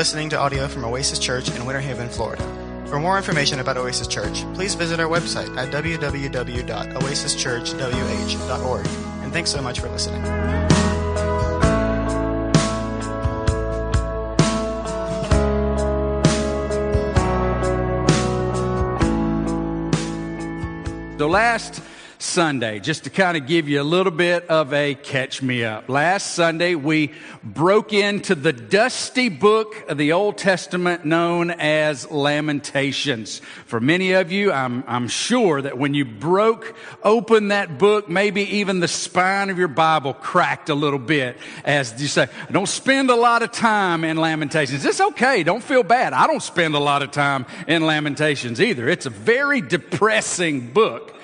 listening to audio from Oasis Church in Winter Haven, Florida. For more information about Oasis Church, please visit our website at www.oasischurchwh.org. And thanks so much for listening. So last Sunday, just to kind of give you a little bit of a catch me up. Last Sunday, we broke into the dusty book of the Old Testament known as Lamentations. For many of you, I'm, I'm sure that when you broke open that book, maybe even the spine of your Bible cracked a little bit as you say, don't spend a lot of time in Lamentations. It's okay. Don't feel bad. I don't spend a lot of time in Lamentations either. It's a very depressing book.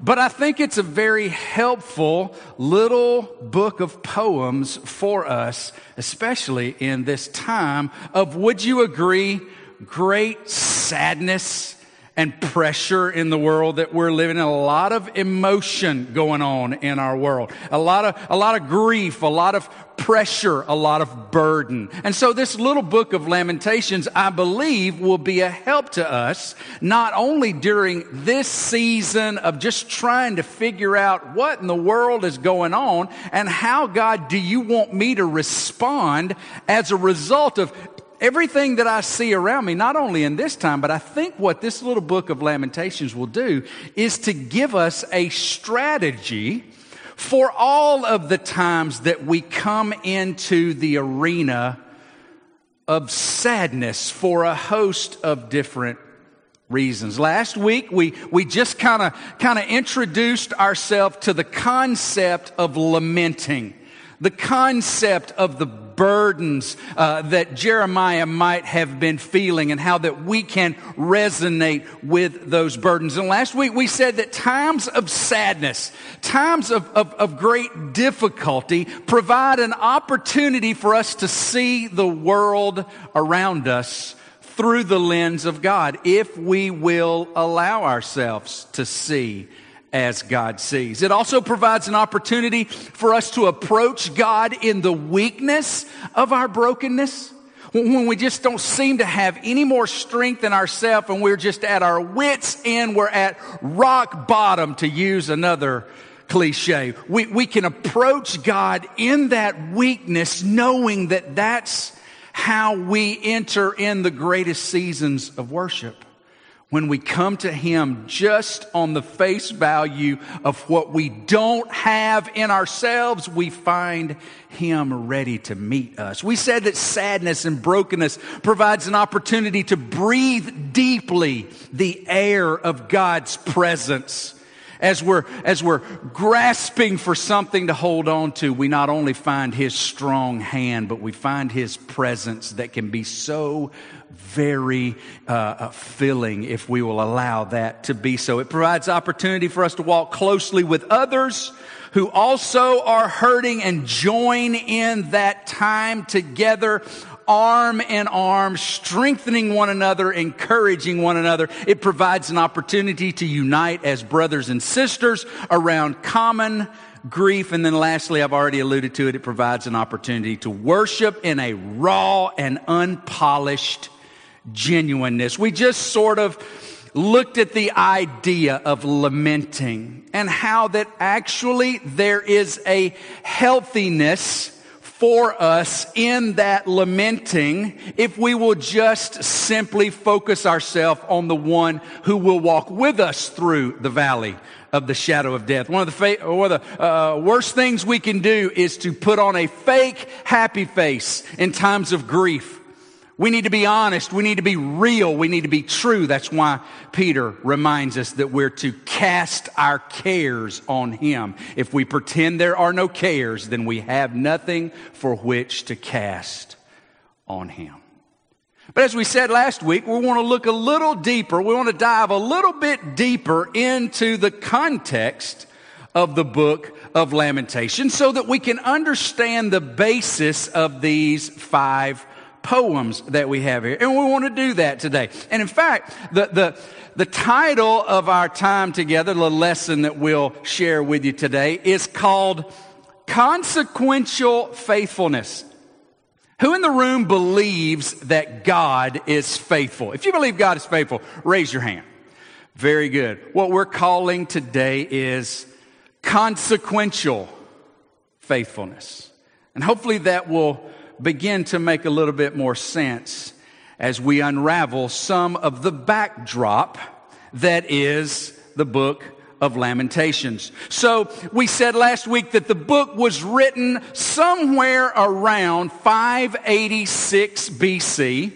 But I think it's a very helpful little book of poems for us, especially in this time of, would you agree, great sadness and pressure in the world that we're living in. A lot of emotion going on in our world. A lot of, a lot of grief, a lot of pressure, a lot of burden. And so this little book of Lamentations, I believe, will be a help to us, not only during this season of just trying to figure out what in the world is going on and how, God, do you want me to respond as a result of everything that I see around me, not only in this time, but I think what this little book of Lamentations will do is to give us a strategy for all of the times that we come into the arena of sadness for a host of different reasons. Last week we we just kind of kind of introduced ourselves to the concept of lamenting the concept of the burdens uh, that Jeremiah might have been feeling and how that we can resonate with those burdens. And last week we said that times of sadness, times of, of, of great difficulty provide an opportunity for us to see the world around us through the lens of God if we will allow ourselves to see as God sees. It also provides an opportunity for us to approach God in the weakness of our brokenness. When we just don't seem to have any more strength in ourselves and we're just at our wits' end, we're at rock bottom to use another cliche. We, we can approach God in that weakness knowing that that's how we enter in the greatest seasons of worship when we come to Him just on the face value of what we don't have in ourselves, we find Him ready to meet us. We said that sadness and brokenness provides an opportunity to breathe deeply the air of God's presence. As we're, as we're grasping for something to hold on to, we not only find His strong hand, but we find His presence that can be so very uh, uh, filling if we will allow that to be so. It provides opportunity for us to walk closely with others who also are hurting and join in that time together arm in arm, strengthening one another, encouraging one another. It provides an opportunity to unite as brothers and sisters around common grief. And then lastly, I've already alluded to it, it provides an opportunity to worship in a raw and unpolished genuineness. We just sort of looked at the idea of lamenting and how that actually there is a healthiness for us in that lamenting if we will just simply focus ourselves on the one who will walk with us through the valley of the shadow of death. One of the, fa- one of the uh, worst things we can do is to put on a fake happy face in times of grief we need to be honest. We need to be real. We need to be true. That's why Peter reminds us that we're to cast our cares on him. If we pretend there are no cares, then we have nothing for which to cast on him. But as we said last week, we want to look a little deeper. We want to dive a little bit deeper into the context of the book of Lamentation so that we can understand the basis of these five poems that we have here. And we want to do that today. And in fact, the, the, the title of our time together, the lesson that we'll share with you today, is called Consequential Faithfulness. Who in the room believes that God is faithful? If you believe God is faithful, raise your hand. Very good. What we're calling today is consequential faithfulness. And hopefully that will begin to make a little bit more sense as we unravel some of the backdrop that is the book of Lamentations. So we said last week that the book was written somewhere around 586 BC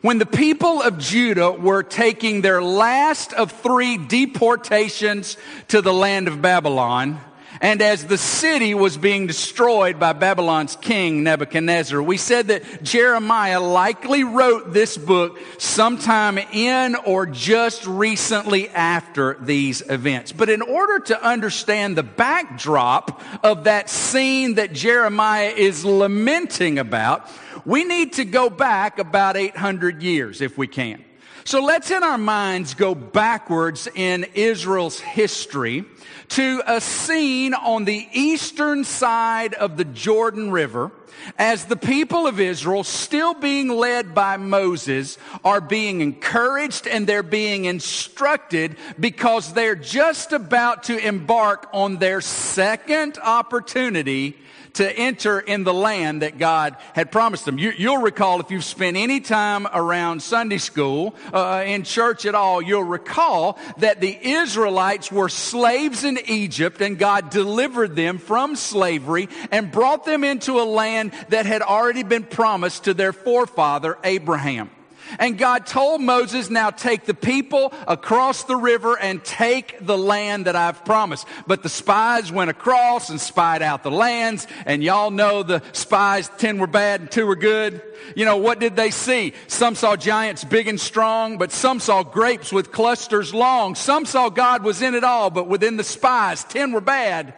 when the people of Judah were taking their last of three deportations to the land of Babylon and as the city was being destroyed by Babylon's king Nebuchadnezzar, we said that Jeremiah likely wrote this book sometime in or just recently after these events. But in order to understand the backdrop of that scene that Jeremiah is lamenting about, we need to go back about 800 years if we can. So let's in our minds go backwards in Israel's history to a scene on the eastern side of the Jordan River as the people of Israel, still being led by Moses, are being encouraged and they're being instructed because they're just about to embark on their second opportunity to enter in the land that God had promised them. You, will recall if you've spent any time around Sunday school, uh, in church at all, you'll recall that the Israelites were slaves in Egypt and God delivered them from slavery and brought them into a land that had already been promised to their forefather Abraham. And God told Moses, now take the people across the river and take the land that I've promised. But the spies went across and spied out the lands. And y'all know the spies, 10 were bad and two were good. You know, what did they see? Some saw giants big and strong, but some saw grapes with clusters long. Some saw God was in it all, but within the spies, 10 were bad.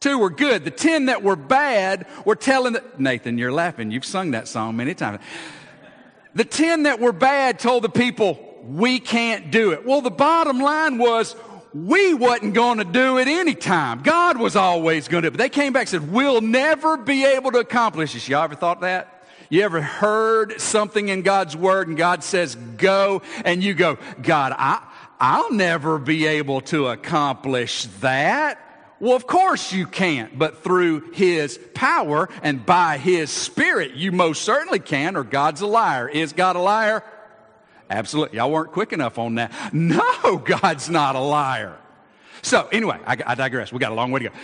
Two were good. The 10 that were bad were telling the, Nathan, you're laughing. You've sung that song many times. The 10 that were bad told the people, we can't do it. Well, the bottom line was, we wasn't going to do it anytime. God was always going to. But they came back and said, we'll never be able to accomplish this. Y'all ever thought that? You ever heard something in God's word and God says go and you go, God, I, I'll never be able to accomplish that. Well, of course you can't, but through His power and by His Spirit, you most certainly can, or God's a liar. Is God a liar? Absolutely. Y'all weren't quick enough on that. No, God's not a liar. So, anyway, I, I digress. We got a long way to go.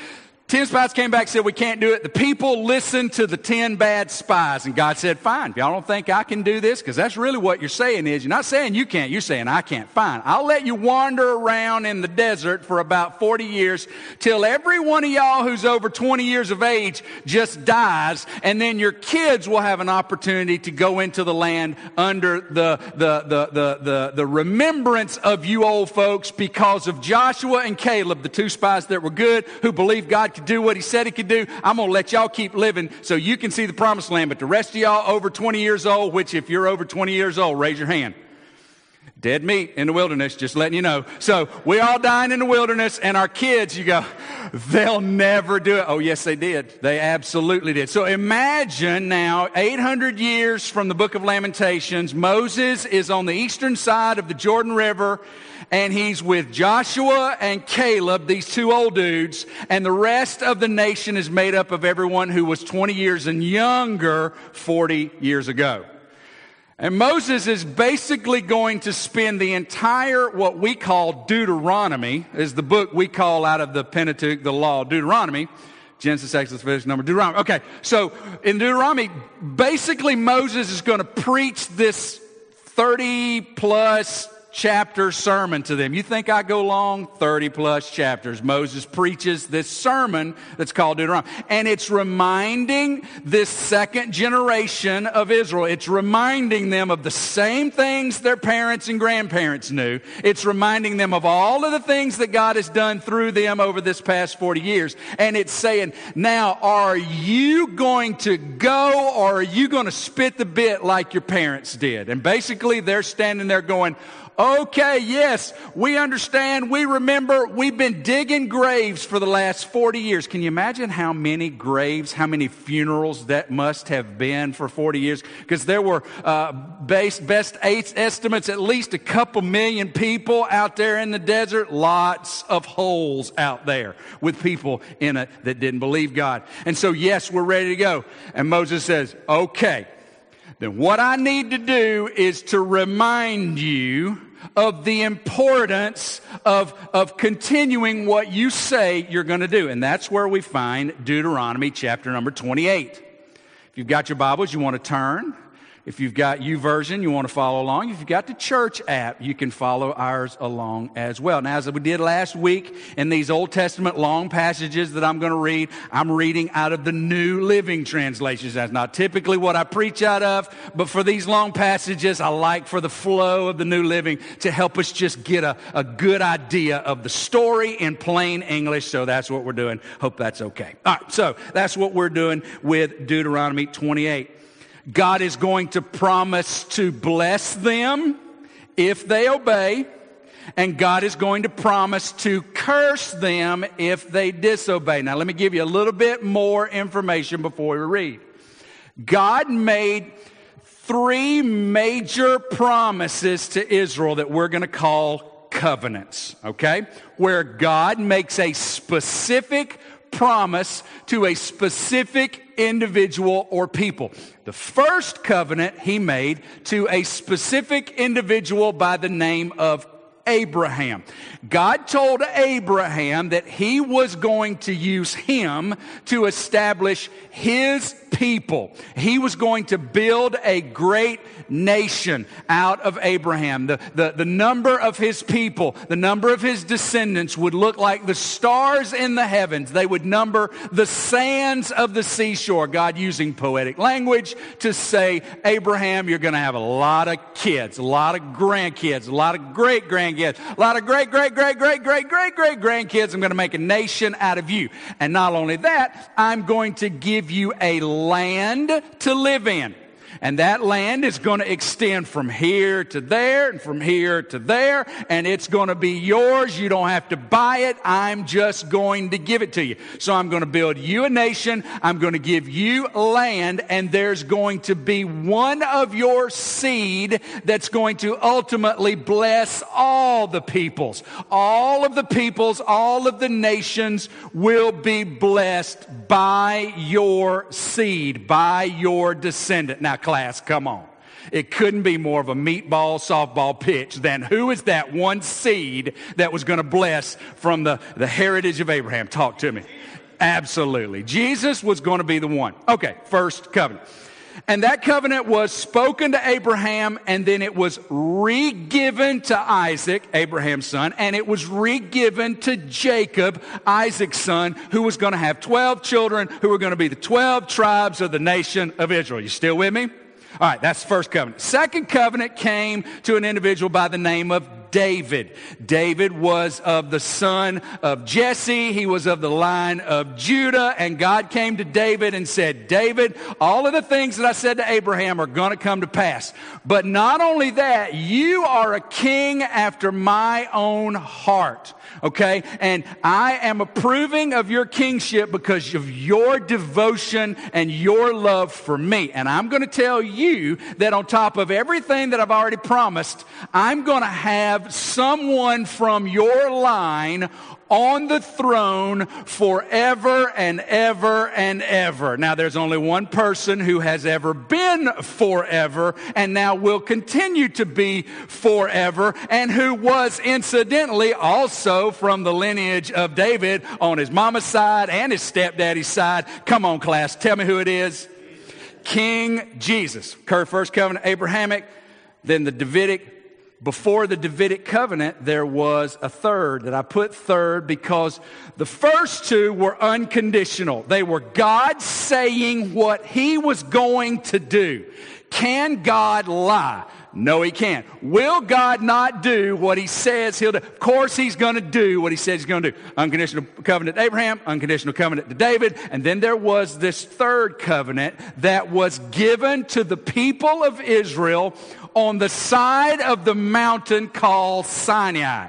Ten spies came back and said, We can't do it. The people listened to the ten bad spies. And God said, Fine. If y'all don't think I can do this, because that's really what you're saying is, you're not saying you can't, you're saying I can't. Fine. I'll let you wander around in the desert for about 40 years till every one of y'all who's over 20 years of age just dies. And then your kids will have an opportunity to go into the land under the, the, the, the, the, the remembrance of you old folks because of Joshua and Caleb, the two spies that were good, who believed God could do what he said he could do. I'm going to let y'all keep living so you can see the promised land. But the rest of y'all over 20 years old, which if you're over 20 years old, raise your hand. Dead meat in the wilderness, just letting you know. So we all dying in the wilderness and our kids, you go, they'll never do it. Oh, yes, they did. They absolutely did. So imagine now 800 years from the book of Lamentations, Moses is on the eastern side of the Jordan River and he's with Joshua and Caleb, these two old dudes, and the rest of the nation is made up of everyone who was 20 years and younger 40 years ago. And Moses is basically going to spend the entire, what we call Deuteronomy, is the book we call out of the Pentateuch, the law, Deuteronomy. Genesis, Exodus, Leviticus, Number, Deuteronomy. Okay, so in Deuteronomy, basically Moses is going to preach this 30 plus chapter sermon to them. You think I go long? 30 plus chapters. Moses preaches this sermon that's called Deuteronomy. And it's reminding this second generation of Israel, it's reminding them of the same things their parents and grandparents knew. It's reminding them of all of the things that God has done through them over this past 40 years. And it's saying, now, are you going to go or are you going to spit the bit like your parents did? And basically, they're standing there going, Okay, yes, we understand, we remember, we've been digging graves for the last 40 years. Can you imagine how many graves, how many funerals that must have been for 40 years? Because there were, uh, best, best estimates, at least a couple million people out there in the desert, lots of holes out there with people in it that didn't believe God. And so, yes, we're ready to go. And Moses says, okay, then what I need to do is to remind you of the importance of, of continuing what you say you're going to do. And that's where we find Deuteronomy chapter number 28. If you've got your Bibles, you want to turn. If you've got YouVersion, you want to follow along. If you've got the church app, you can follow ours along as well. Now, as we did last week in these Old Testament long passages that I'm going to read, I'm reading out of the New Living Translations. That's not typically what I preach out of, but for these long passages, I like for the flow of the New Living to help us just get a, a good idea of the story in plain English. So that's what we're doing. Hope that's okay. All right. So that's what we're doing with Deuteronomy 28. God is going to promise to bless them if they obey, and God is going to promise to curse them if they disobey. Now, let me give you a little bit more information before we read. God made three major promises to Israel that we're going to call covenants, okay? Where God makes a specific promise to a specific individual or people. The first covenant he made to a specific individual by the name of Abraham. God told Abraham that he was going to use him to establish his people. He was going to build a great nation out of Abraham. The, the, the number of his people, the number of his descendants would look like the stars in the heavens. They would number the sands of the seashore. God using poetic language to say, Abraham, you're going to have a lot of kids, a lot of grandkids, a lot of great grandkids, a lot of great, great, great, great, great, great, great grandkids. I'm going to make a nation out of you. And not only that, I'm going to give you a land to live in. And that land is going to extend from here to there and from here to there. And it's going to be yours. You don't have to buy it. I'm just going to give it to you. So I'm going to build you a nation. I'm going to give you land. And there's going to be one of your seed that's going to ultimately bless all the peoples. All of the peoples, all of the nations will be blessed by your seed, by your descendant. Now, class. Come on. It couldn't be more of a meatball softball pitch than who is that one seed that was going to bless from the, the heritage of Abraham? Talk to me. Absolutely. Jesus was going to be the one. Okay, first covenant. And that covenant was spoken to Abraham and then it was re-given to Isaac, Abraham's son, and it was re-given to Jacob, Isaac's son, who was going to have 12 children who were going to be the 12 tribes of the nation of Israel. You still with me? All right, that's the first covenant. Second covenant came to an individual by the name of David. David was of the son of Jesse. He was of the line of Judah. And God came to David and said, David, all of the things that I said to Abraham are going to come to pass. But not only that, you are a king after my own heart. Okay? And I am approving of your kingship because of your devotion and your love for me. And I'm going to tell you that on top of everything that I've already promised, I'm going to have someone from your line on the throne forever and ever and ever. Now, there's only one person who has ever been forever and now will continue to be forever and who was incidentally also from the lineage of David on his mama's side and his stepdaddy's side. Come on, class. Tell me who it is. King Jesus. First covenant, Abrahamic, then the Davidic, before the Davidic covenant, there was a third that I put third because the first two were unconditional. They were God saying what he was going to do. Can God lie? No, he can't. Will God not do what he says he'll do? Of course, he's going to do what he says he's going to do. Unconditional covenant to Abraham, unconditional covenant to David. And then there was this third covenant that was given to the people of Israel on the side of the mountain called Sinai.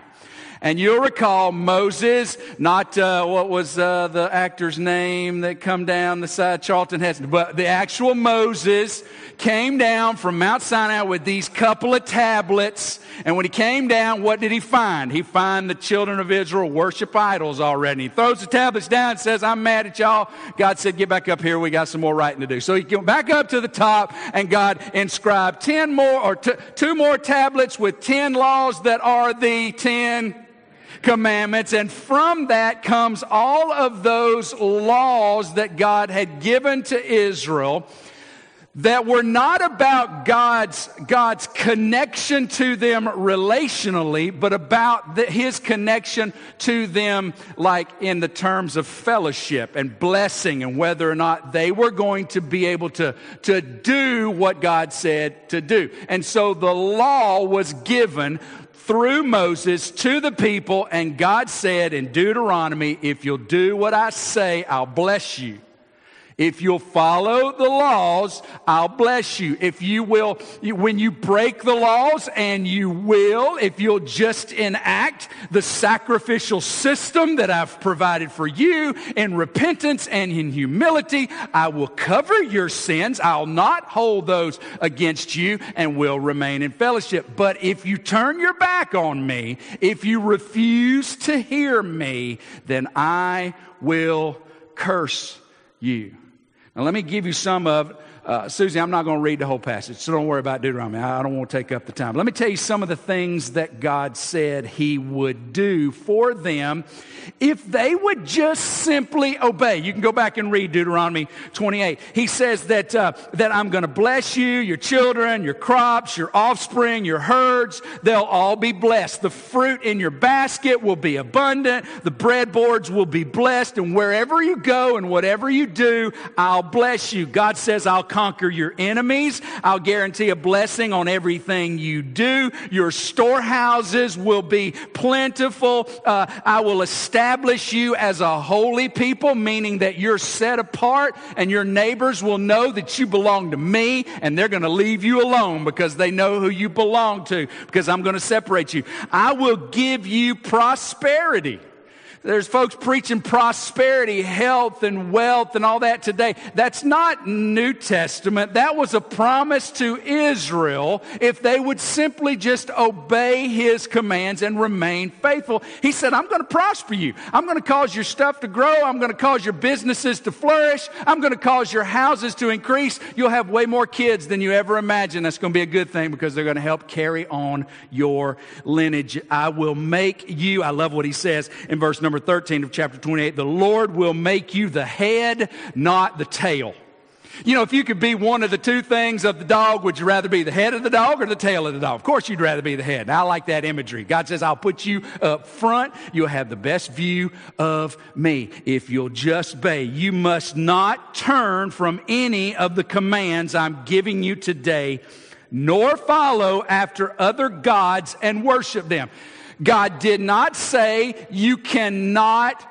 And you'll recall Moses, not uh, what was uh, the actor's name that come down the side, Charlton Heston, but the actual Moses came down from Mount Sinai with these couple of tablets. And when he came down, what did he find? He find the children of Israel worship idols already. He throws the tablets down and says, I'm mad at y'all. God said, get back up here. We got some more writing to do. So he went back up to the top and God inscribed 10 more or t- two more tablets with 10 laws that are the 10 commandments. And from that comes all of those laws that God had given to Israel that were not about God's, God's connection to them relationally, but about the, his connection to them, like in the terms of fellowship and blessing, and whether or not they were going to be able to, to do what God said to do. And so the law was given through Moses to the people, and God said in Deuteronomy, If you'll do what I say, I'll bless you. If you'll follow the laws, I'll bless you. If you will, when you break the laws, and you will, if you'll just enact the sacrificial system that I've provided for you in repentance and in humility, I will cover your sins. I'll not hold those against you and will remain in fellowship. But if you turn your back on me, if you refuse to hear me, then I will curse you. Now, let me give you some of uh, Susie, I'm not going to read the whole passage, so don't worry about Deuteronomy. I don't want to take up the time. Let me tell you some of the things that God said He would do for them if they would just simply obey. You can go back and read Deuteronomy 28. He says that, uh, that I'm going to bless you, your children, your crops, your offspring, your herds. They'll all be blessed. The fruit in your basket will be abundant. The breadboards will be blessed. And wherever you go and whatever you do, I'll bless you. God says, I'll conquer your enemies. I'll guarantee a blessing on everything you do. Your storehouses will be plentiful. Uh, I will establish you as a holy people, meaning that you're set apart and your neighbors will know that you belong to me and they're going to leave you alone because they know who you belong to because I'm going to separate you. I will give you prosperity. There's folks preaching prosperity, health, and wealth and all that today. That's not New Testament. That was a promise to Israel if they would simply just obey his commands and remain faithful. He said, I'm going to prosper you. I'm going to cause your stuff to grow. I'm going to cause your businesses to flourish. I'm going to cause your houses to increase. You'll have way more kids than you ever imagined. That's going to be a good thing because they're going to help carry on your lineage. I will make you, I love what he says in verse number number 13 of chapter 28, the Lord will make you the head, not the tail. You know, if you could be one of the two things of the dog, would you rather be the head of the dog or the tail of the dog? Of course, you'd rather be the head. I like that imagery. God says, I'll put you up front. You'll have the best view of me. If you'll just obey, you must not turn from any of the commands I'm giving you today, nor follow after other gods and worship them. God did not say you cannot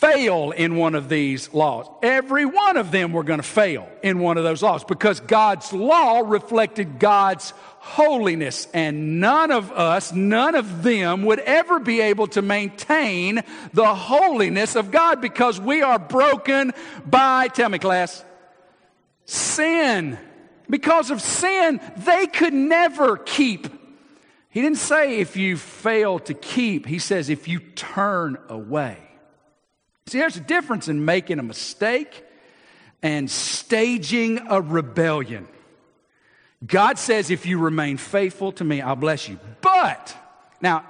fail in one of these laws. Every one of them were going to fail in one of those laws because God's law reflected God's holiness. And none of us, none of them would ever be able to maintain the holiness of God because we are broken by, tell me, class, sin. Because of sin, they could never keep he didn't say if you fail to keep, he says if you turn away. See, there's a difference in making a mistake and staging a rebellion. God says, if you remain faithful to me, I'll bless you. But, now,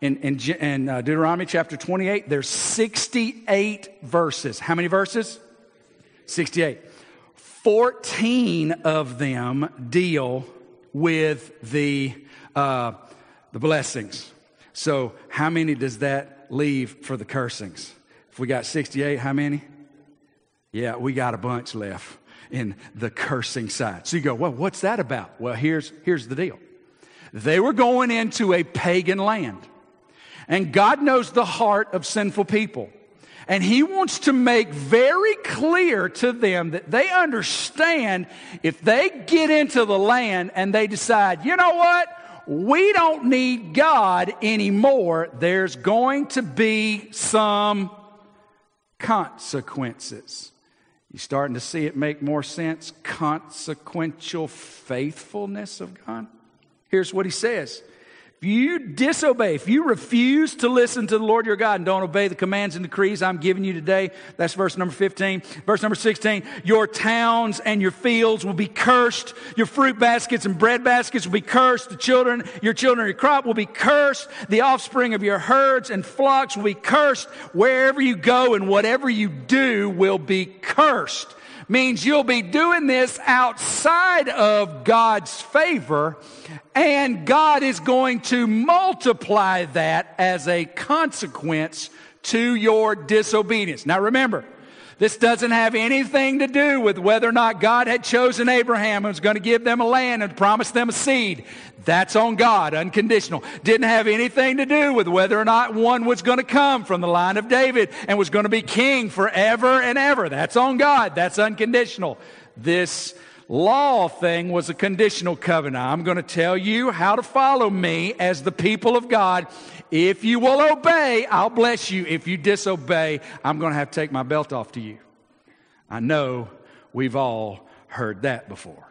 in, in, in uh, Deuteronomy chapter 28, there's 68 verses. How many verses? 68. 14 of them deal with the uh, the blessings. So, how many does that leave for the cursings? If we got 68, how many? Yeah, we got a bunch left. in the cursing side. So you go, well, what's that about? Well, here's, here's the deal. They were going into a pagan land. And God knows the heart of sinful people. And He wants to make very clear to them that they understand if they get into the land and they decide, you know what? We don't need God anymore. There's going to be some consequences. You starting to see it make more sense? Consequential faithfulness of God. Here's what he says if you disobey, if you refuse to listen to the Lord your God and don't obey the commands and decrees I'm giving you today, that's verse number 15. Verse number 16, your towns and your fields will be cursed. Your fruit baskets and bread baskets will be cursed. The children, your children, your crop will be cursed. The offspring of your herds and flocks will be cursed. Wherever you go and whatever you do will be cursed means you'll be doing this outside of God's favor, and God is going to multiply that as a consequence to your disobedience. Now remember, this doesn't have anything to do with whether or not God had chosen Abraham and was going to give them a land and promise them a seed. That's on God, unconditional. Didn't have anything to do with whether or not one was going to come from the line of David and was going to be king forever and ever. That's on God. That's unconditional. This law thing was a conditional covenant. I'm going to tell you how to follow me as the people of God. If you will obey, I'll bless you. If you disobey, I'm going to have to take my belt off to you. I know we've all heard that before.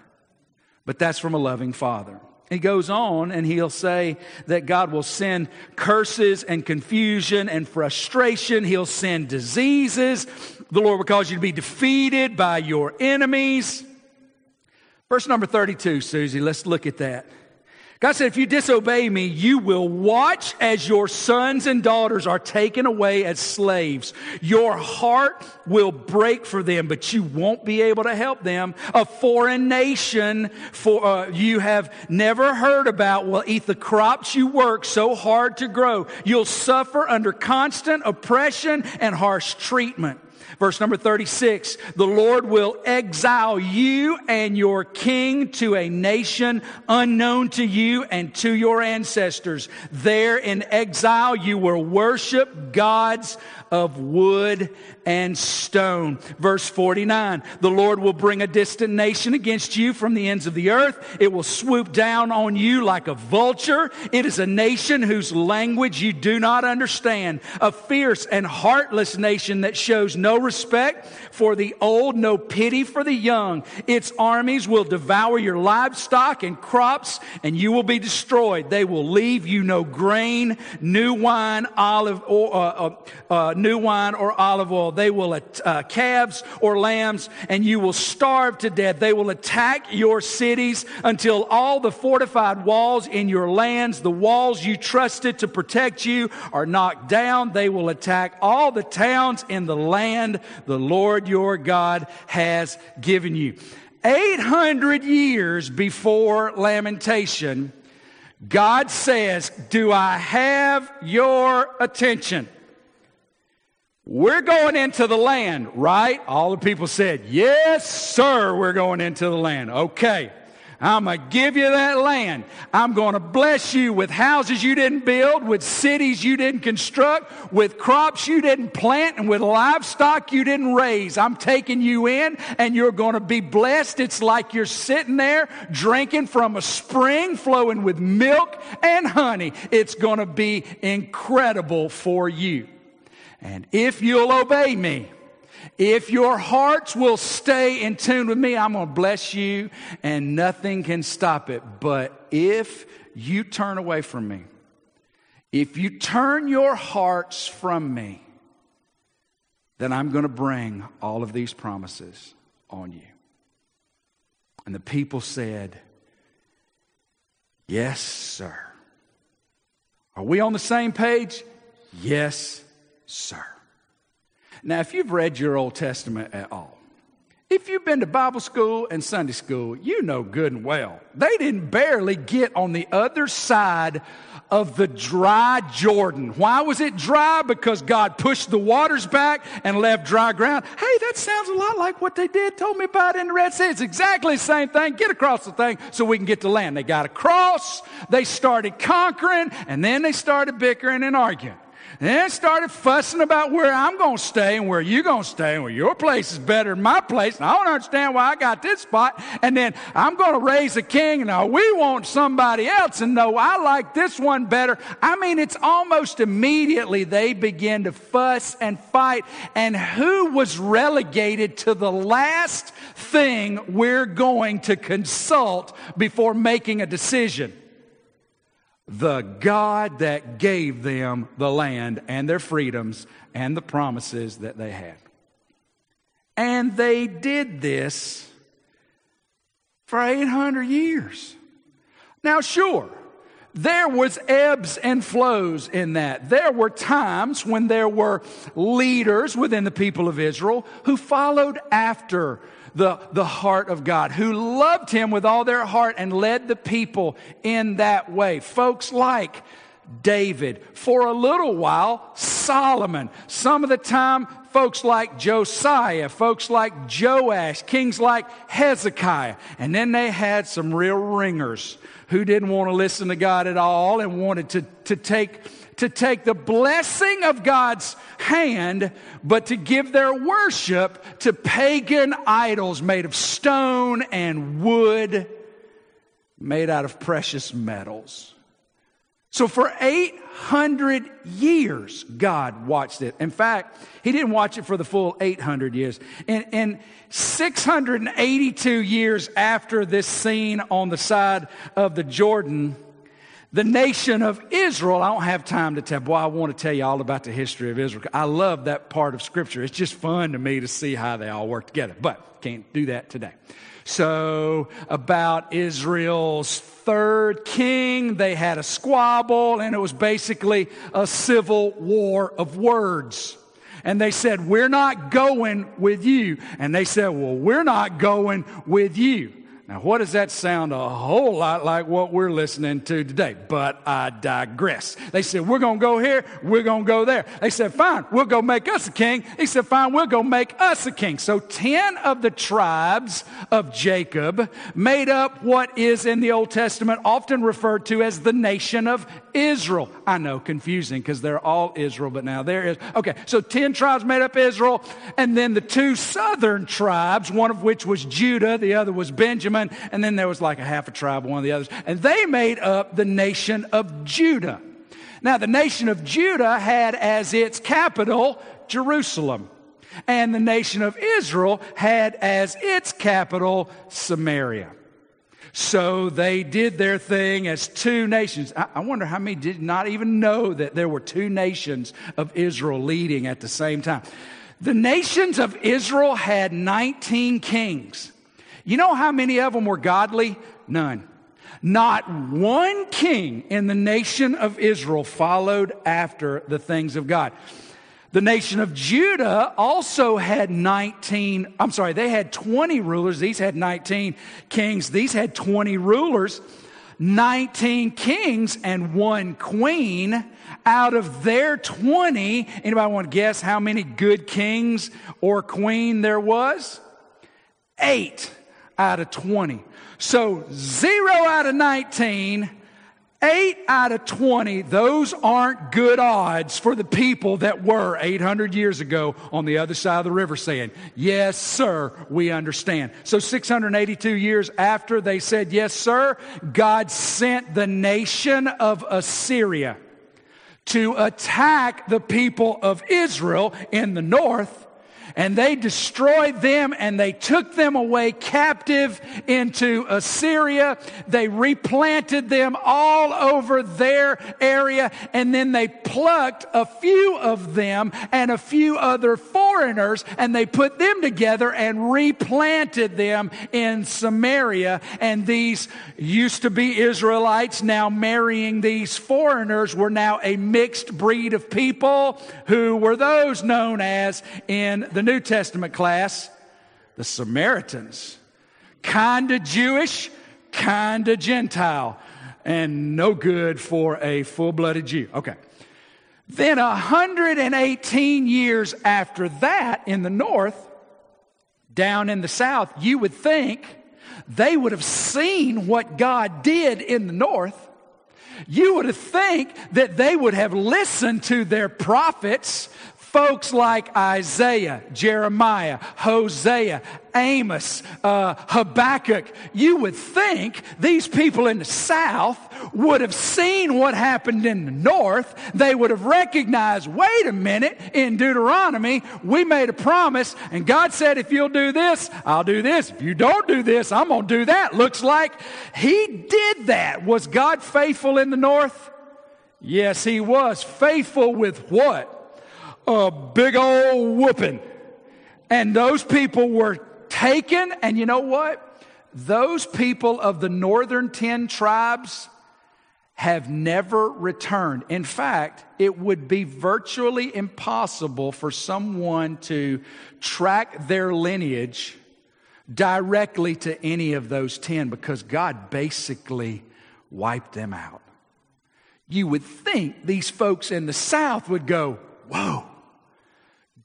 But that's from a loving father. He goes on and he'll say that God will send curses and confusion and frustration. He'll send diseases. The Lord will cause you to be defeated by your enemies. Verse number 32, Susie, let's look at that. God said, if you disobey me, you will watch as your sons and daughters are taken away as slaves. Your heart will break for them, but you won't be able to help them. A foreign nation for uh, you have never heard about will eat the crops you work so hard to grow. You'll suffer under constant oppression and harsh treatment. Verse number 36 The Lord will exile you and your king to a nation unknown to you and to your ancestors. There in exile, you will worship gods of wood and stone. Verse 49 The Lord will bring a distant nation against you from the ends of the earth. It will swoop down on you like a vulture. It is a nation whose language you do not understand, a fierce and heartless nation that shows no respect for the old, no pity for the young. Its armies will devour your livestock and crops, and you will be destroyed. They will leave you no grain, new wine, olive, or uh, uh, uh new wine or olive oil. They will, uh, calves or lambs, and you will starve to death. They will attack your cities until all the fortified walls in your lands, the walls you trusted to protect you, are knocked down. They will attack all the towns in the land the Lord your God has given you. 800 years before lamentation, God says, Do I have your attention? We're going into the land, right? All the people said, Yes, sir, we're going into the land. Okay. I'm going to give you that land. I'm going to bless you with houses you didn't build, with cities you didn't construct, with crops you didn't plant, and with livestock you didn't raise. I'm taking you in, and you're going to be blessed. It's like you're sitting there drinking from a spring flowing with milk and honey. It's going to be incredible for you. And if you'll obey me, if your hearts will stay in tune with me, I'm going to bless you and nothing can stop it. But if you turn away from me, if you turn your hearts from me, then I'm going to bring all of these promises on you. And the people said, Yes, sir. Are we on the same page? Yes, sir. Now, if you've read your Old Testament at all, If you've been to Bible school and Sunday school, you know good and well. They didn't barely get on the other side of the dry Jordan. Why was it dry? Because God pushed the waters back and left dry ground. Hey, that sounds a lot like what they did, told me about in the Red Sea. It's exactly the same thing. Get across the thing so we can get to land. They got across, they started conquering, and then they started bickering and arguing. And started fussing about where I'm going to stay and where you're going to stay. and where your place is better than my place. And I don't understand why I got this spot. And then I'm going to raise a king. And now we want somebody else. And no, I like this one better. I mean, it's almost immediately they begin to fuss and fight. And who was relegated to the last thing we're going to consult before making a decision? The God that gave them the land and their freedoms and the promises that they had. And they did this for 800 years. Now, sure, there was ebbs and flows in that. There were times when there were leaders within the people of Israel who followed after the, the heart of God, who loved him with all their heart and led the people in that way. Folks like David, for a little while, Solomon. Some of the time, folks like Josiah, folks like Joash, kings like Hezekiah. And then they had some real ringers who didn't want to listen to God at all and wanted to, to take to take the blessing of God's hand, but to give their worship to pagan idols made of stone and wood, made out of precious metals. So for 800 years, God watched it. In fact, He didn't watch it for the full 800 years. In, in 682 years after this scene on the side of the Jordan, the nation of Israel, I don't have time to tell, boy, I want to tell you all about the history of Israel. I love that part of Scripture. It's just fun to me to see how they all work together, but can't do that today. So, about Israel's third king, they had a squabble, and it was basically a civil war of words. And they said, We're not going with you. And they said, Well, we're not going with you. Now, what does that sound a whole lot like what we're listening to today? But I digress. They said, We're going to go here, we're going to go there. They said, Fine, we'll go make us a king. He said, Fine, we'll go make us a king. So 10 of the tribes of Jacob made up what is in the Old Testament often referred to as the nation of Israel. I know, confusing because they're all Israel, but now there is. Okay, so 10 tribes made up Israel, and then the two southern tribes, one of which was Judah, the other was Benjamin, and then there was like a half a tribe, one of the others, and they made up the nation of Judah. Now, the nation of Judah had as its capital Jerusalem, and the nation of Israel had as its capital Samaria. So they did their thing as two nations. I, wonder how many did not even know that there were two nations of Israel leading at the same time. The nations of Israel had 19 kings. You know how many of them were godly? None. Not one king in the nation of Israel followed after the things of God. The nation of Judah also had 19, I'm sorry, they had 20 rulers. These had 19 kings. These had 20 rulers, 19 kings, and one queen. Out of their 20, anybody want to guess how many good kings or queen there was? Eight out of 20. So zero out of 19 Eight out of 20, those aren't good odds for the people that were 800 years ago on the other side of the river saying, Yes, sir, we understand. So 682 years after they said, Yes, sir, God sent the nation of Assyria to attack the people of Israel in the north and they destroyed them and they took them away captive into Assyria. They replanted them all over their area and then they plucked a few of them and a few other foreigners and they put them together and replanted them in Samaria. And these used to be Israelites now marrying these foreigners were now a mixed breed of people who were those known as in the New Testament class, The Samaritans. Kinda Jewish, kinda Gentile, and no good for a full blooded Jew. Okay. Then 118 years after that in the north, down in the south, you would think they would have seen what God did in the north. You would have think that they would have listened to their prophets, folks like Isaiah, Jeremiah, Hosea, Amos, uh, Habakkuk, you would think these people in the South would have seen what happened in the North. They would have recognized, wait a minute, in Deuteronomy, we made a promise, and God said, if you'll do this, I'll do this. If you don't do this, I'm going to do that. Looks like He did that. Was God faithful in the North? Yes, He was. Faithful with what? A big old whooping. And those people were taken, and you know what? Those people of the northern 10 tribes have never returned. In fact, it would be virtually impossible for someone to track their lineage directly to any of those 10 because God basically wiped them out. You would think these folks in the South would go, Whoa,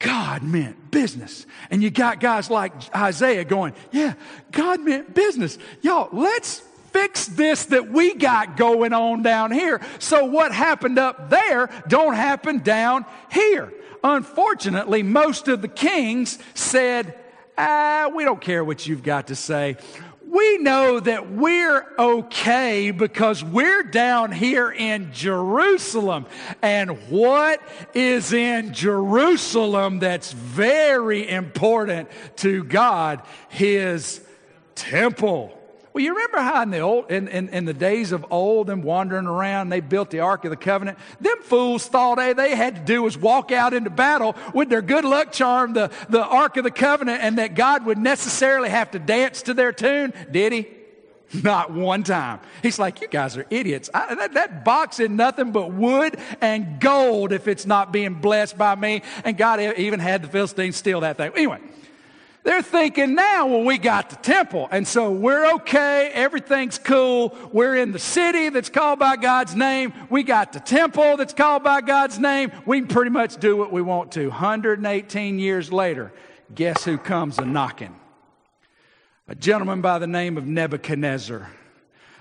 God meant business. And you got guys like Isaiah going, yeah, God meant business. Y'all, let's fix this that we got going on down here. So what happened up there don't happen down here. Unfortunately, most of the kings said, ah, we don't care what you've got to say we know that we're okay because we're down here in Jerusalem. And what is in Jerusalem that's very important to God? His temple. Well, you remember how in the old, in, in, in, the days of old, them wandering around, they built the Ark of the Covenant. Them fools thought all they had to do was walk out into battle with their good luck charm, the, the Ark of the Covenant, and that God would necessarily have to dance to their tune. Did he? Not one time. He's like, you guys are idiots. I, that, that box is nothing but wood and gold if it's not being blessed by me. And God even had the Philistines steal that thing. Anyway. They're thinking now, well, we got the temple. And so we're okay. Everything's cool. We're in the city that's called by God's name. We got the temple that's called by God's name. We can pretty much do what we want to. 118 years later, guess who comes a knocking? A gentleman by the name of Nebuchadnezzar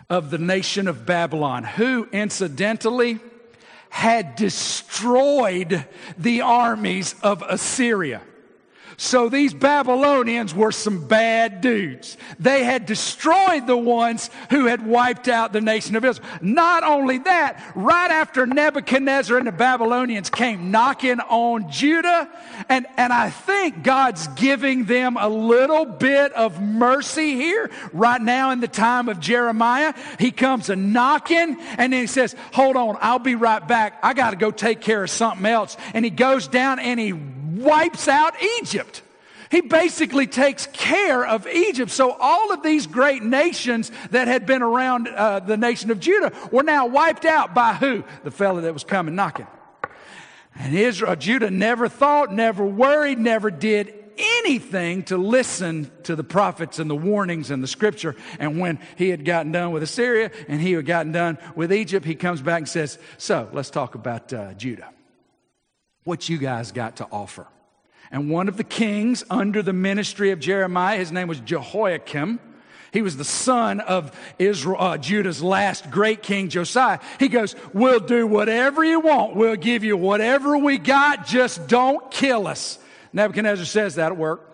of the nation of Babylon, who incidentally had destroyed the armies of Assyria. So these Babylonians were some bad dudes. They had destroyed the ones who had wiped out the nation of Israel. Not only that, right after Nebuchadnezzar and the Babylonians came knocking on Judah, and, and I think God's giving them a little bit of mercy here. Right now in the time of Jeremiah, he comes a knocking and then he says, hold on, I'll be right back. I got to go take care of something else. And he goes down and he wipes out Egypt. He basically takes care of Egypt. So all of these great nations that had been around uh, the nation of Judah were now wiped out by who? The fellow that was coming knocking. And Israel, Judah never thought, never worried, never did anything to listen to the prophets and the warnings and the scripture. And when he had gotten done with Assyria and he had gotten done with Egypt, he comes back and says, So let's talk about uh, Judah what you guys got to offer. And one of the kings under the ministry of Jeremiah, his name was Jehoiakim. He was the son of Israel, uh, Judah's last great king, Josiah. He goes, We'll do whatever you want. We'll give you whatever we got. Just don't kill us. Nebuchadnezzar says that'll work.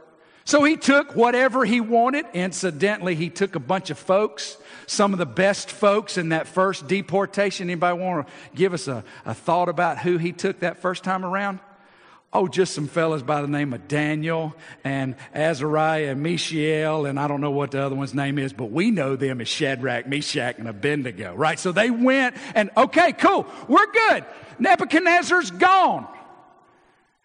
So he took whatever he wanted. Incidentally, he took a bunch of folks some of the best folks in that first deportation. Anybody want to give us a, a thought about who he took that first time around? Oh, just some fellas by the name of Daniel and Azariah and Mishael, and I don't know what the other one's name is, but we know them as Shadrach, Meshach, and Abednego, right? So they went and, okay, cool, we're good. Nebuchadnezzar's gone.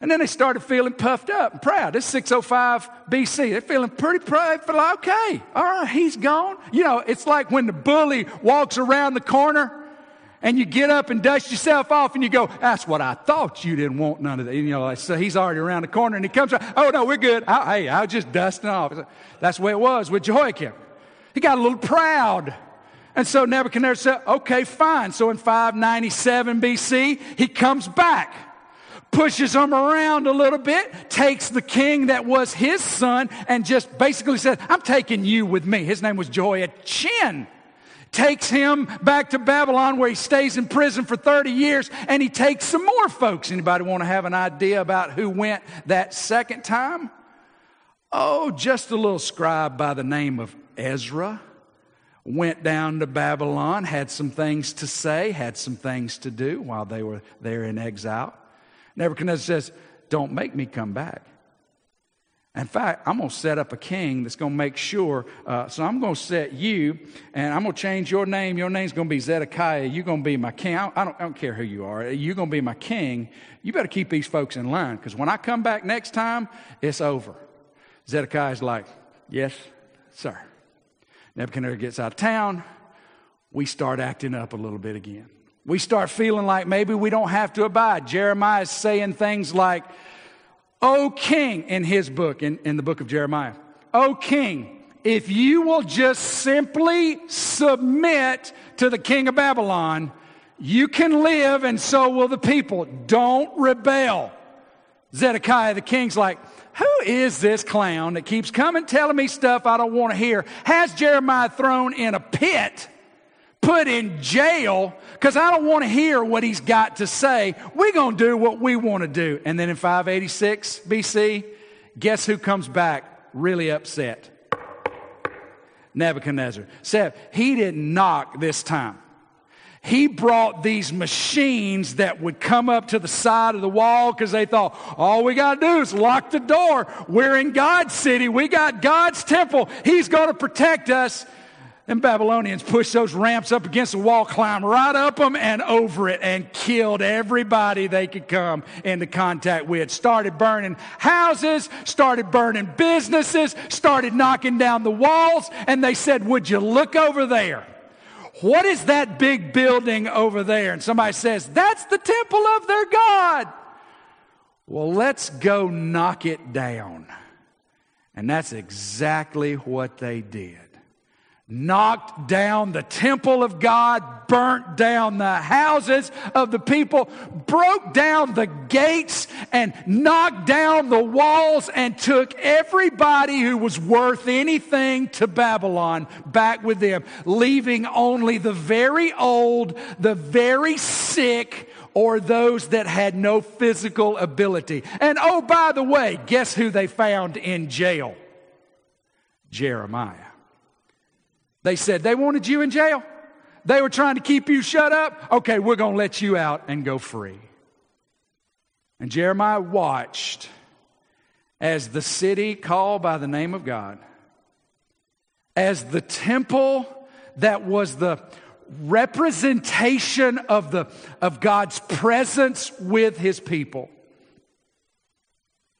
And then they started feeling puffed up and proud. This 605 BC. They're feeling pretty proud. They feel like, okay, all right, he's gone. You know, it's like when the bully walks around the corner and you get up and dust yourself off and you go, that's what I thought you didn't want none of that. You know, so he's already around the corner and he comes, around, oh no, we're good. I, hey, I was just dusting off. That's the way it was with Jehoiakim. He got a little proud. And so Nebuchadnezzar said, okay, fine. So in 597 BC, he comes back, pushes him around a little bit, takes the king that was his son, and just basically says, I'm taking you with me. His name was Jehoiachin takes him back to Babylon where he stays in prison for 30 years and he takes some more folks. Anybody want to have an idea about who went that second time? Oh, just a little scribe by the name of Ezra went down to Babylon, had some things to say, had some things to do while they were there in exile. Nebuchadnezzar says, Don't make me come back. In fact, I'm going to set up a king that's going to make sure. Uh, so I'm going to set you, and I'm going to change your name. Your name's going to be Zedekiah. You're going to be my king. I don't, I don't care who you are. You're going to be my king. You better keep these folks in line because when I come back next time, it's over. Zedekiah's like, Yes, sir. Nebuchadnezzar gets out of town. We start acting up a little bit again. We start feeling like maybe we don't have to abide. Jeremiah is saying things like, O king, in his book, in, in the book of Jeremiah, O king, if you will just simply submit to the king of Babylon, you can live and so will the people. Don't rebel. Zedekiah, the king's like, who is this clown that keeps coming telling me stuff I don't want to hear? Has Jeremiah thrown in a pit, put in jail, because I don't want to hear what he's got to say. We're going to do what we want to do. And then in 586 BC, guess who comes back really upset? Nebuchadnezzar. Said he didn't knock this time. He brought these machines that would come up to the side of the wall because they thought, all we got to do is lock the door. We're in God's city. We got God's temple. He's going to protect us. And Babylonians pushed those ramps up against the wall, climbed right up them and over it, and killed everybody they could come into contact with. Started burning houses, started burning businesses, started knocking down the walls, and they said, Would you look over there? What is that big building over there? And somebody says, That's the temple of their God. Well, let's go knock it down. And that's exactly what they did knocked down the temple of God, burnt down the houses of the people, broke down the gates and knocked down the walls and took everybody who was worth anything to Babylon back with them, leaving only the very old, the very sick, or those that had no physical ability. And oh, by the way, guess who they found in jail? Jeremiah. They said they wanted you in jail. They were trying to keep you shut up. Okay, we're going to let you out and go free. And Jeremiah watched as the city called by the name of God, as the temple that was the representation of, the, of God's presence with his people.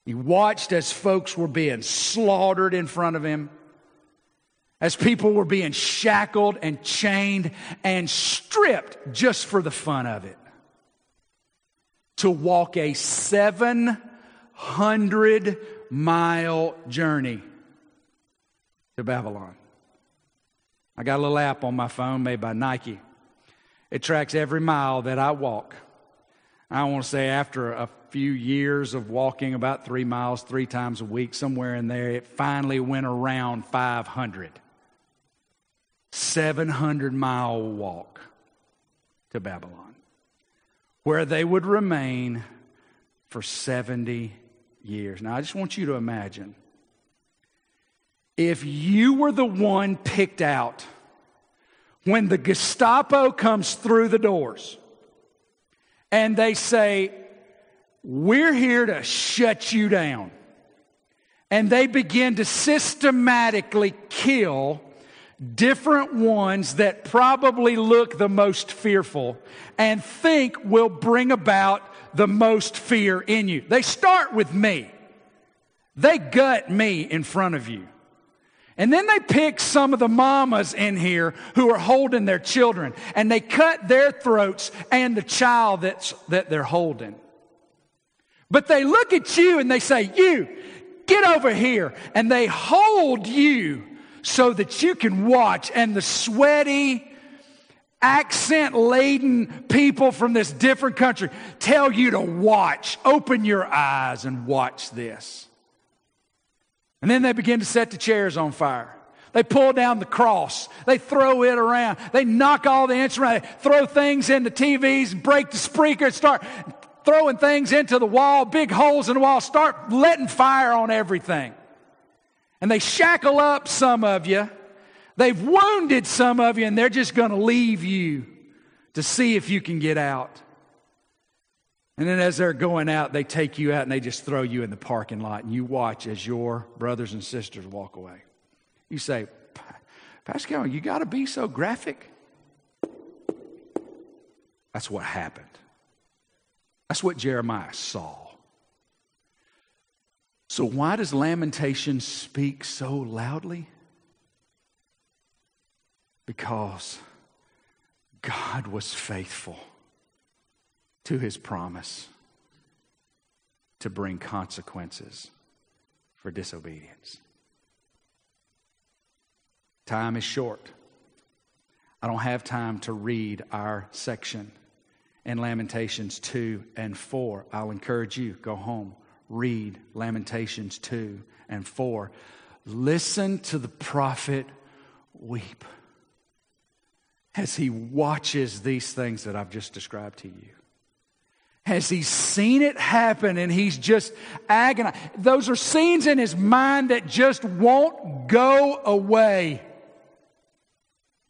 He watched as folks were being slaughtered in front of him as people were being shackled and chained and stripped just for the fun of it. To walk a 700 mile journey to Babylon. I got a little app on my phone made by Nike. It tracks every mile that I walk. I want to say after a few years of walking about three miles three times a week, somewhere in there, it finally went around 500. 700 mile walk to Babylon, where they would remain for 70 years. Now, I just want you to imagine if you were the one picked out when the Gestapo comes through the doors and they say, We're here to shut you down. And they begin to systematically kill different ones that probably look the most fearful and think will bring about the most fear in you. They start with me. They gut me in front of you. And then they pick some of the mamas in here who are holding their children and they cut their throats and the child that's, that they're holding. But they look at you and they say, You, get over here. And they hold you so that you can watch. And the sweaty, accent laden people from this different country tell you to watch. Open your eyes and watch this. And then they begin to set the chairs on fire. They pull down the cross. They throw it around. They knock all the instruments, They throw things into TVs, and break the speakers, start throwing things into the wall, big holes in the wall, start letting fire on everything. And they shackle up some of you. They've wounded some of you, and they're just going to leave you to see if you can get out. And then as they're going out, they take you out and they just throw you in the parking lot, and you watch as your brothers and sisters walk away. You say, Pascal, you got to be so graphic. That's what happened. That's what Jeremiah saw. So, why does lamentation speak so loudly? Because God was faithful to his promise to bring consequences for disobedience. Time is short. I don't have time to read our section in Lamentations 2 and 4. I'll encourage you, go home, read Lamentations 2 and 4. Listen to the prophet weep as he watches these things that I've just described to you. Has he seen it happen and he's just agonized? Those are scenes in his mind that just won't go away.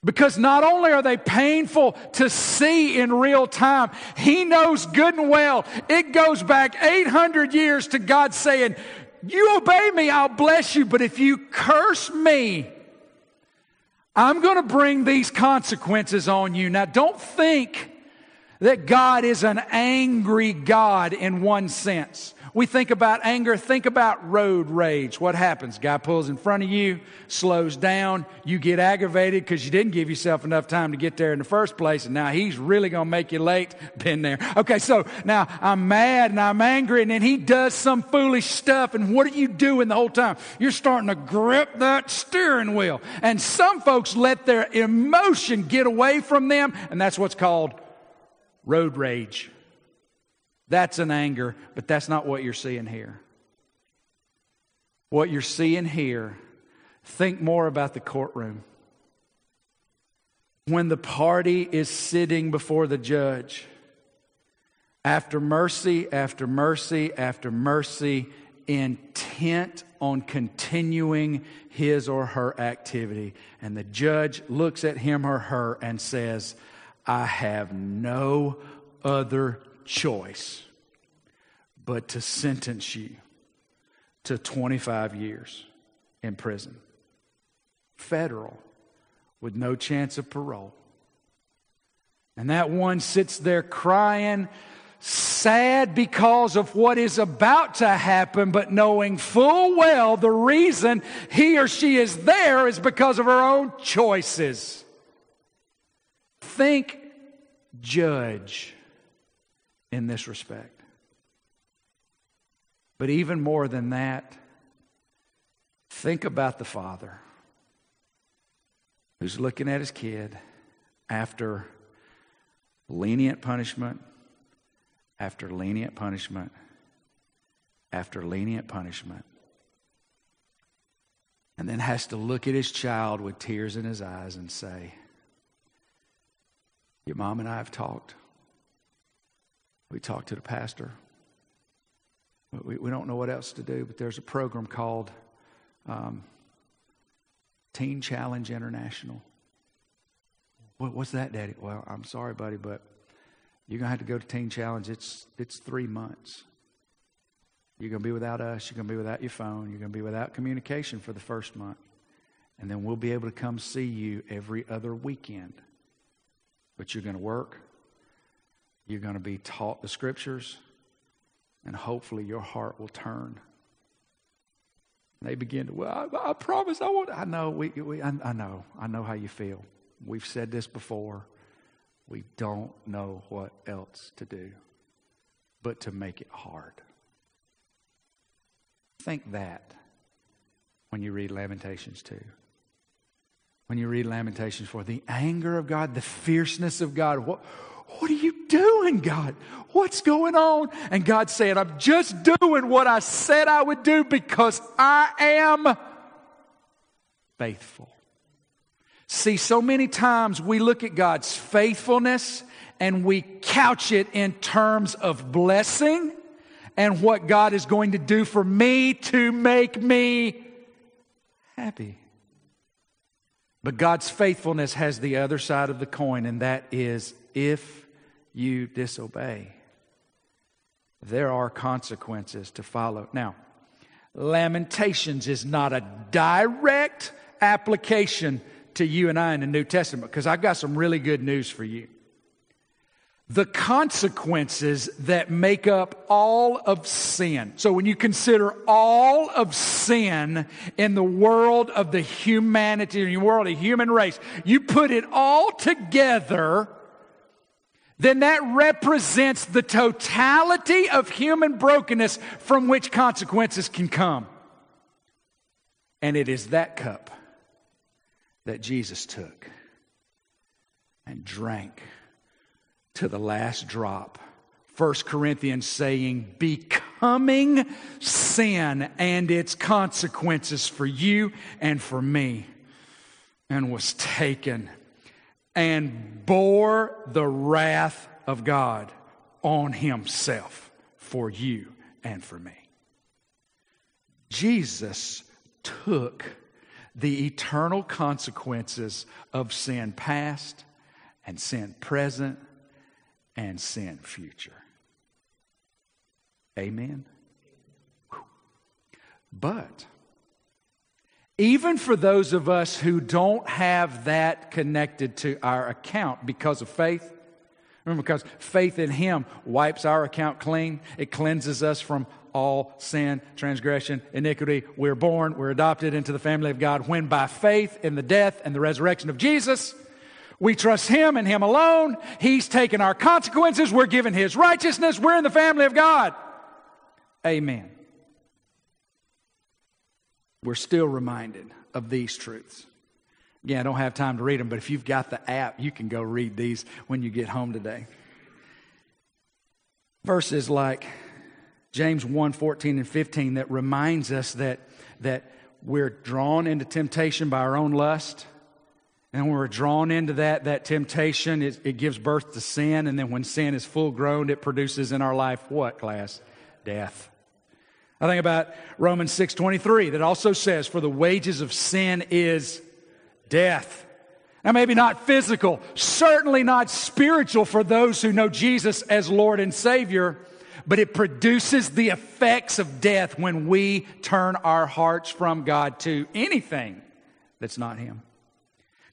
Because not only are they painful to see in real time, he knows good and well it goes back 800 years to God saying, You obey me, I'll bless you, but if you curse me, I'm going to bring these consequences on you. Now, don't think that God is an angry God in one sense. We think about anger, think about road rage. What happens? Guy pulls in front of you, slows down, you get aggravated because you didn't give yourself enough time to get there in the first place, and now he's really going to make you late. Been there. Okay, so now I'm mad and I'm angry, and then he does some foolish stuff, and what are you doing the whole time? You're starting to grip that steering wheel. And some folks let their emotion get away from them, and that's what's called road rage. That's an anger, but that's not what you're seeing here. What you're seeing here, think more about the courtroom. When the party is sitting before the judge, after mercy, after mercy, after mercy, intent on continuing his or her activity. And the judge looks at him or her and says, I have no other choice but to sentence you to 25 years in prison. Federal, with no chance of parole. And that one sits there crying, sad because of what is about to happen, but knowing full well the reason he or she is there is because of her own choices. Think judge in this respect. But even more than that, think about the father who's looking at his kid after lenient punishment after lenient punishment after lenient punishment. And then has to look at his child with tears in his eyes and say, Your mom and I have talked. We talked to the pastor. We, we don't know what else to do, but there's a program called um, Teen Challenge International. What, what's that, Daddy? Well, I'm sorry, buddy, but you're going to have to go to Teen Challenge. It's, it's three months. You're going to be without us. You're going to be without your phone. You're going to be without communication for the first month. And then we'll be able to come see you every other weekend. But you're going to work, you're going to be taught the scriptures, and hopefully your heart will turn. They begin to, well, I, I promise I won't. I know, we, we, I, I know, I know how you feel. We've said this before. We don't know what else to do but to make it hard. Think that when you read Lamentations 2. When you read Lamentations 4, the anger of God, the fierceness of God. What, what are you doing, God? What's going on? And God said, I'm just doing what I said I would do because I am faithful. See, so many times we look at God's faithfulness and we couch it in terms of blessing and what God is going to do for me to make me happy. But God's faithfulness has the other side of the coin, and that is if you disobey, there are consequences to follow. Now, Lamentations is not a direct application to you and I in the New Testament because I've got some really good news for you. The consequences that make up all of sin. So when you consider all of sin in the world of the humanity, in the world of the human race, you put it all together, then that represents the totality of human brokenness from which consequences can come. And it is that cup that Jesus took and drank to the last drop. 1 Corinthians saying, becoming sin and its consequences for you and for me, and was taken and bore the wrath of God on himself for you and for me. Jesus took the eternal consequences of sin past and sin present and sin future. Amen. But even for those of us who don't have that connected to our account because of faith, remember, because faith in Him wipes our account clean, it cleanses us from all sin, transgression, iniquity. We're born, we're adopted into the family of God when by faith in the death and the resurrection of Jesus, we trust Him and Him alone. He's taken our consequences. We're given His righteousness. We're in the family of God. Amen. We're still reminded of these truths. Again, I don't have time to read them, but if you've got the app, you can go read these when you get home today. Verses like James 1 14 and 15 that reminds us that, that we're drawn into temptation by our own lust and when we're drawn into that, that temptation, it, it gives birth to sin. And then when sin is full grown, it produces in our life what, class? Death. I think about Romans 6.23 that also says, for the wages of sin is death. Now, maybe not physical, certainly not spiritual for those who know Jesus as Lord and Savior, but it produces the effects of death when we turn our hearts from God to anything that's not Him.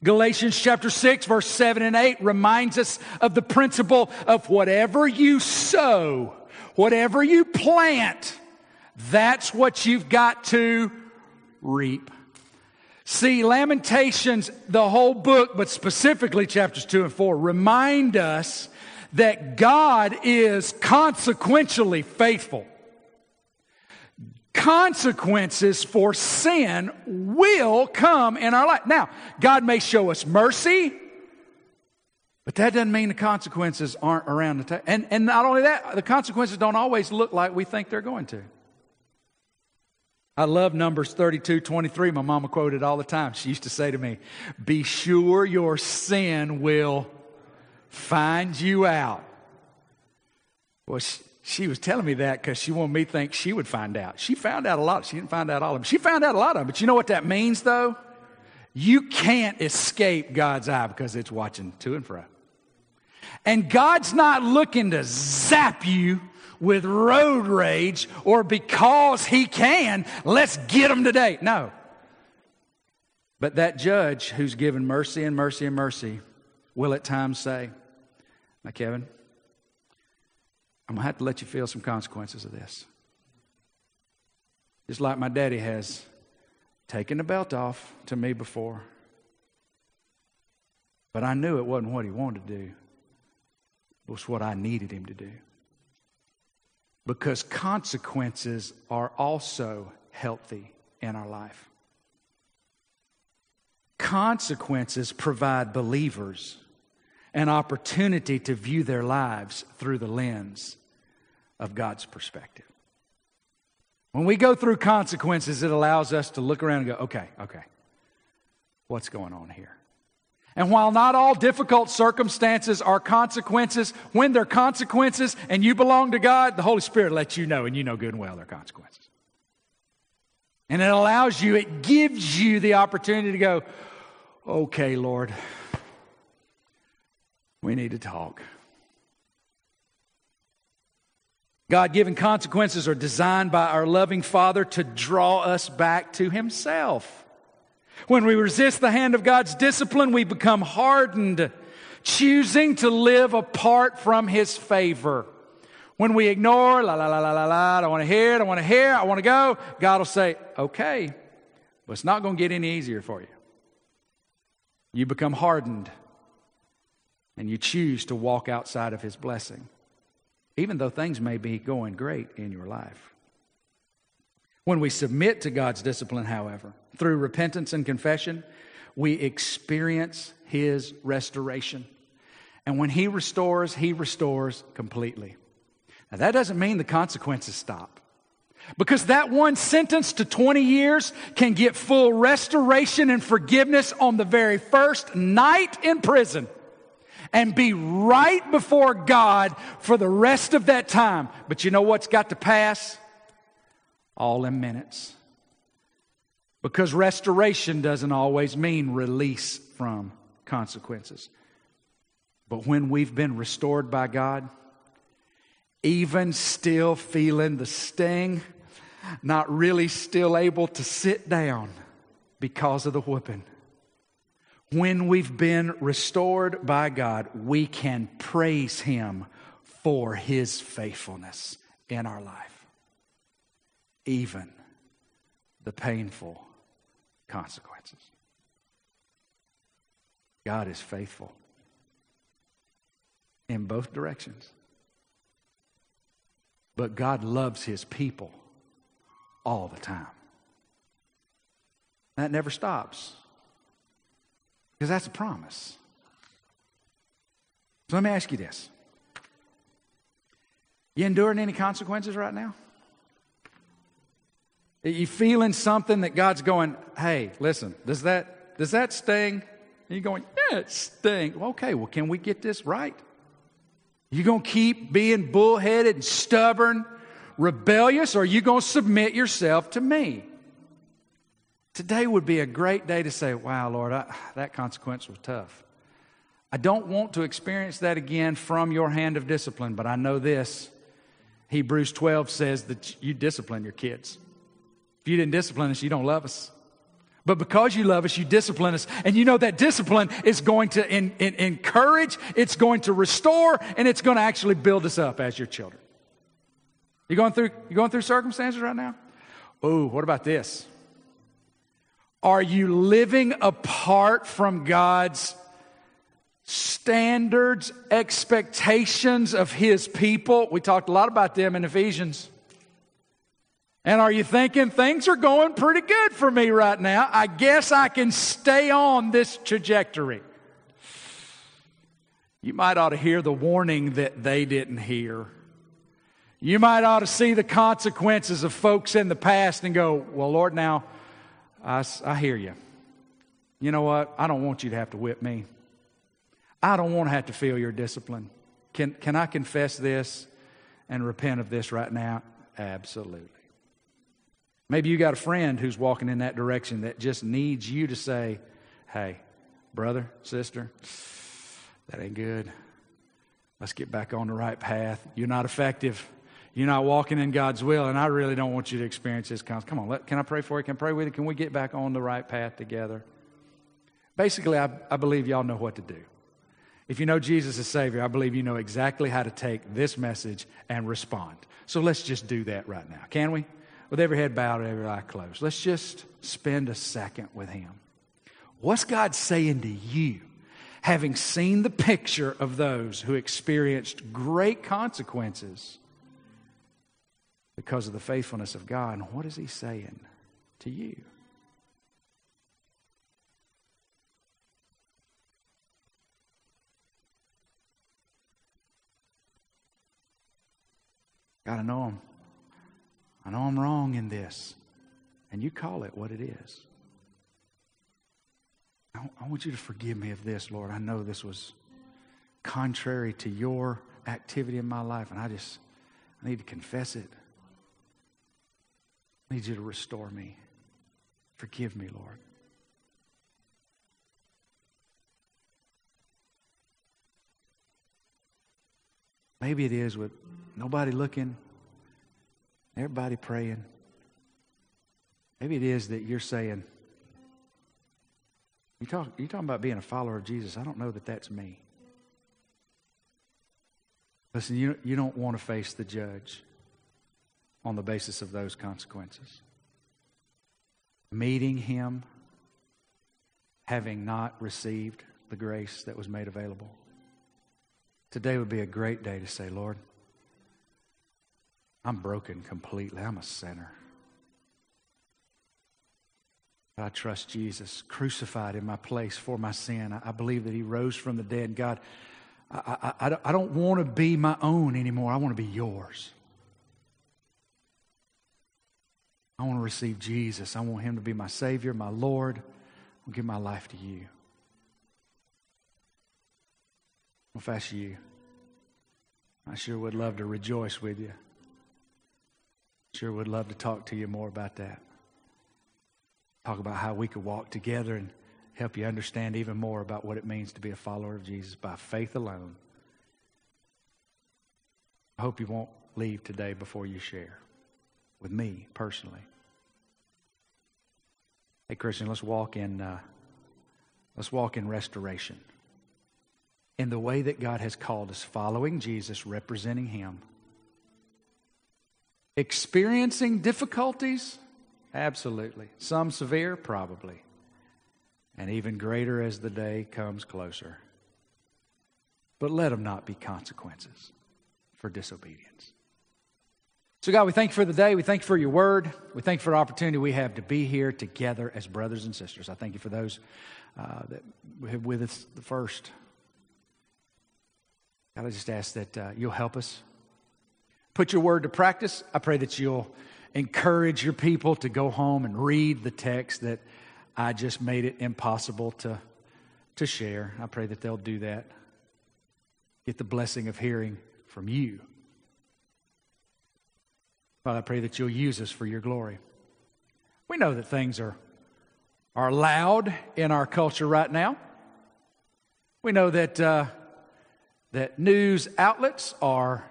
Galatians chapter 6, verse 7 and 8 reminds us of the principle of whatever you sow, whatever you plant, that's what you've got to reap. See, Lamentations, the whole book, but specifically chapters 2 and 4, remind us that God is consequentially faithful consequences for sin will come in our life. Now, God may show us mercy, but that doesn't mean the consequences aren't around the table. And, and not only that, the consequences don't always look like we think they're going to. I love Numbers 32 23. My mama quoted all the time. She used to say to me, Be sure your sin will find you out. Well, she was telling me that because she wanted me to think she would find out. She found out a lot. She didn't find out all of them. She found out a lot of them. But you know what that means, though? You can't escape God's eye because it's watching to and fro. And God's not looking to zap you with road rage or because He can, let's get him today. No. But that judge who's given mercy and mercy and mercy will at times say, Now, Kevin, I'm going to have to let you feel some consequences of this. Just like my daddy has taken the belt off to me before. But I knew it wasn't what he wanted to do, it was what I needed him to do. Because consequences are also healthy in our life. Consequences provide believers an opportunity to view their lives through the lens of God's perspective. When we go through consequences, it allows us to look around and go, okay, okay, what's going on here? And while not all difficult circumstances are consequences, when they're consequences and you belong to God, the Holy Spirit lets you know, and you know good and well they're consequences. And it allows you, it gives you the opportunity to go, okay, Lord, we need to talk. God given consequences are designed by our loving Father to draw us back to Himself. When we resist the hand of God's discipline, we become hardened, choosing to live apart from His favor. When we ignore, la la la la la la, I don't want to hear it, I want to hear, I want to go, God will say, okay, but it's not going to get any easier for you. You become hardened and you choose to walk outside of His blessing even though things may be going great in your life. When we submit to God's discipline, however, through repentance and confession, we experience His restoration. And when He restores, He restores completely. Now, that doesn't mean the consequences stop. Because that one sentence to 20 years can get full restoration and forgiveness on the very first night in prison and be right before God for the rest of that time. But you know what's got to pass? All in minutes. Because restoration doesn't always mean release from consequences. But when we've been restored by God, even still feeling the sting, not really still able to sit down because of the whooping when we've been restored by God, we can praise Him for His faithfulness in our life, even the painful consequences. God is faithful in both directions. But God loves His people all the time. That never stops. Because that's a promise. So let me ask you this. You enduring any consequences right now? Are you feeling something that God's going, hey, listen, does that does that sting? And you're going, yeah, it stings. Well, okay, well, can we get this right? You gonna keep being bullheaded and stubborn, rebellious, or are you gonna submit yourself to me? Today would be a great day to say, wow, Lord, I, that consequence was tough. I don't want to experience that again from your hand of discipline, but I know this. Hebrews 12 says that you discipline your kids. If you didn't discipline us, you don't love us. But because you love us, you discipline us. And you know that discipline is going to in, in, encourage, it's going to restore, and it's going to actually build us up as your children. You going through, you going through circumstances right now? Oh, what about this? Are you living apart from God's standards, expectations of His people? We talked a lot about them in Ephesians. And are you thinking things are going pretty good for me right now? I guess I can stay on this trajectory. You might ought to hear the warning that they didn't hear. You might ought to see the consequences of folks in the past and go, Well, Lord, now I, I hear you. You know what? I don't want you to have to whip me. I don't want to have to feel your discipline. Can, can I confess this and repent of this right now? Absolutely. Maybe you got a friend who's walking in that direction that just needs you to say, hey, brother, sister, that ain't good. Let's get back on the right path. You're not effective. You're not walking in God's will, and I really don't want you to experience this. Come on, let, can I pray for you? Can I pray with you? Can we get back on the right path together? Basically, I, I believe y'all know what to do. If you know Jesus as Savior, I believe you know exactly how to take this message and respond. So let's just do that right now. Can we? With every head bowed and every eye closed, let's just spend a second with Him. What's God saying to you, having seen the picture of those who experienced great consequences because of the faithfulness of God? And What is He saying to you? Got to know I'm, I know I'm wrong in this. And you call it what it is. I, want you to forgive me of this, Lord. I know this was contrary to your activity in my life, and I just I need to confess it. I need you to restore me. Forgive me, Lord. Maybe it is with nobody looking, everybody praying. Maybe it is that you're saying, you talk, you're talking about being a follower of Jesus. I don't know that that's me. Listen, you, you don't want to face the judge on the basis of those consequences. Meeting him, having not received the grace that was made available. Today would be a great day to say, Lord, I'm broken completely. I'm a sinner. But I trust Jesus, crucified in my place for my sin. I, believe that He rose from the dead. God, I, I, I don't want to be my own anymore. I want to be yours. I want to receive Jesus. I want Him to be my Savior, my Lord. I'll give my life to you. If that's you, I sure would love to rejoice with you. Sure would love to talk to you more about that. Talk about how we could walk together and help you understand even more about what it means to be a follower of Jesus by faith alone. I hope you won't leave today before you share with me personally. Hey, Christian, let's walk in. Uh, let's walk in restoration in the way that God has called us, following Jesus, representing Him. Experiencing difficulties? Absolutely. Some severe? Probably. And even greater as the day comes closer. But let them not be consequences for disobedience. So, God, we thank you for the day. We thank you for your word. We thank you for the opportunity we have to be here together as brothers and sisters. I thank you for those uh, that were with us the first God, I just ask that uh, you'll help us. Put your word to practice. I pray that you'll encourage your people to go home and read the text that I just made it impossible to, to share. I pray that they'll do that. Get the blessing of hearing from you. Father, I pray that you'll use us for your glory. We know that things are, are loud in our culture right now. We know that uh, that news outlets are,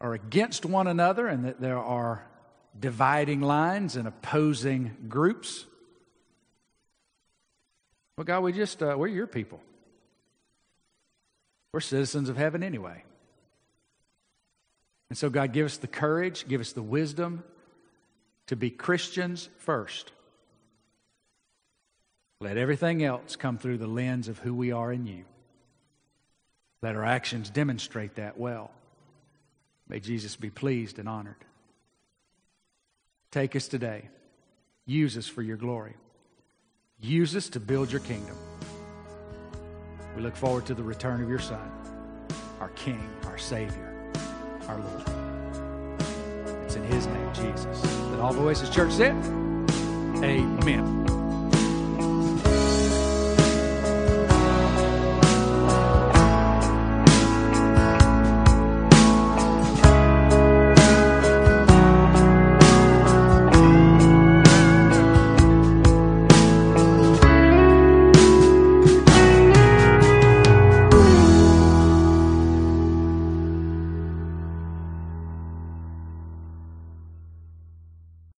are against one another and that there are dividing lines and opposing groups. Well, God, we just, uh, we're your people. We're citizens of heaven anyway. And so, God, give us the courage, give us the wisdom to be Christians first. Let everything else come through the lens of who we are in you. Let our actions demonstrate that well. May Jesus be pleased and honored. Take us today. Use us for your glory. Use us to build your kingdom. We look forward to the return of your Son, our King, our Savior, our Lord. It's in His name, Jesus, that all the voices church said, Amen.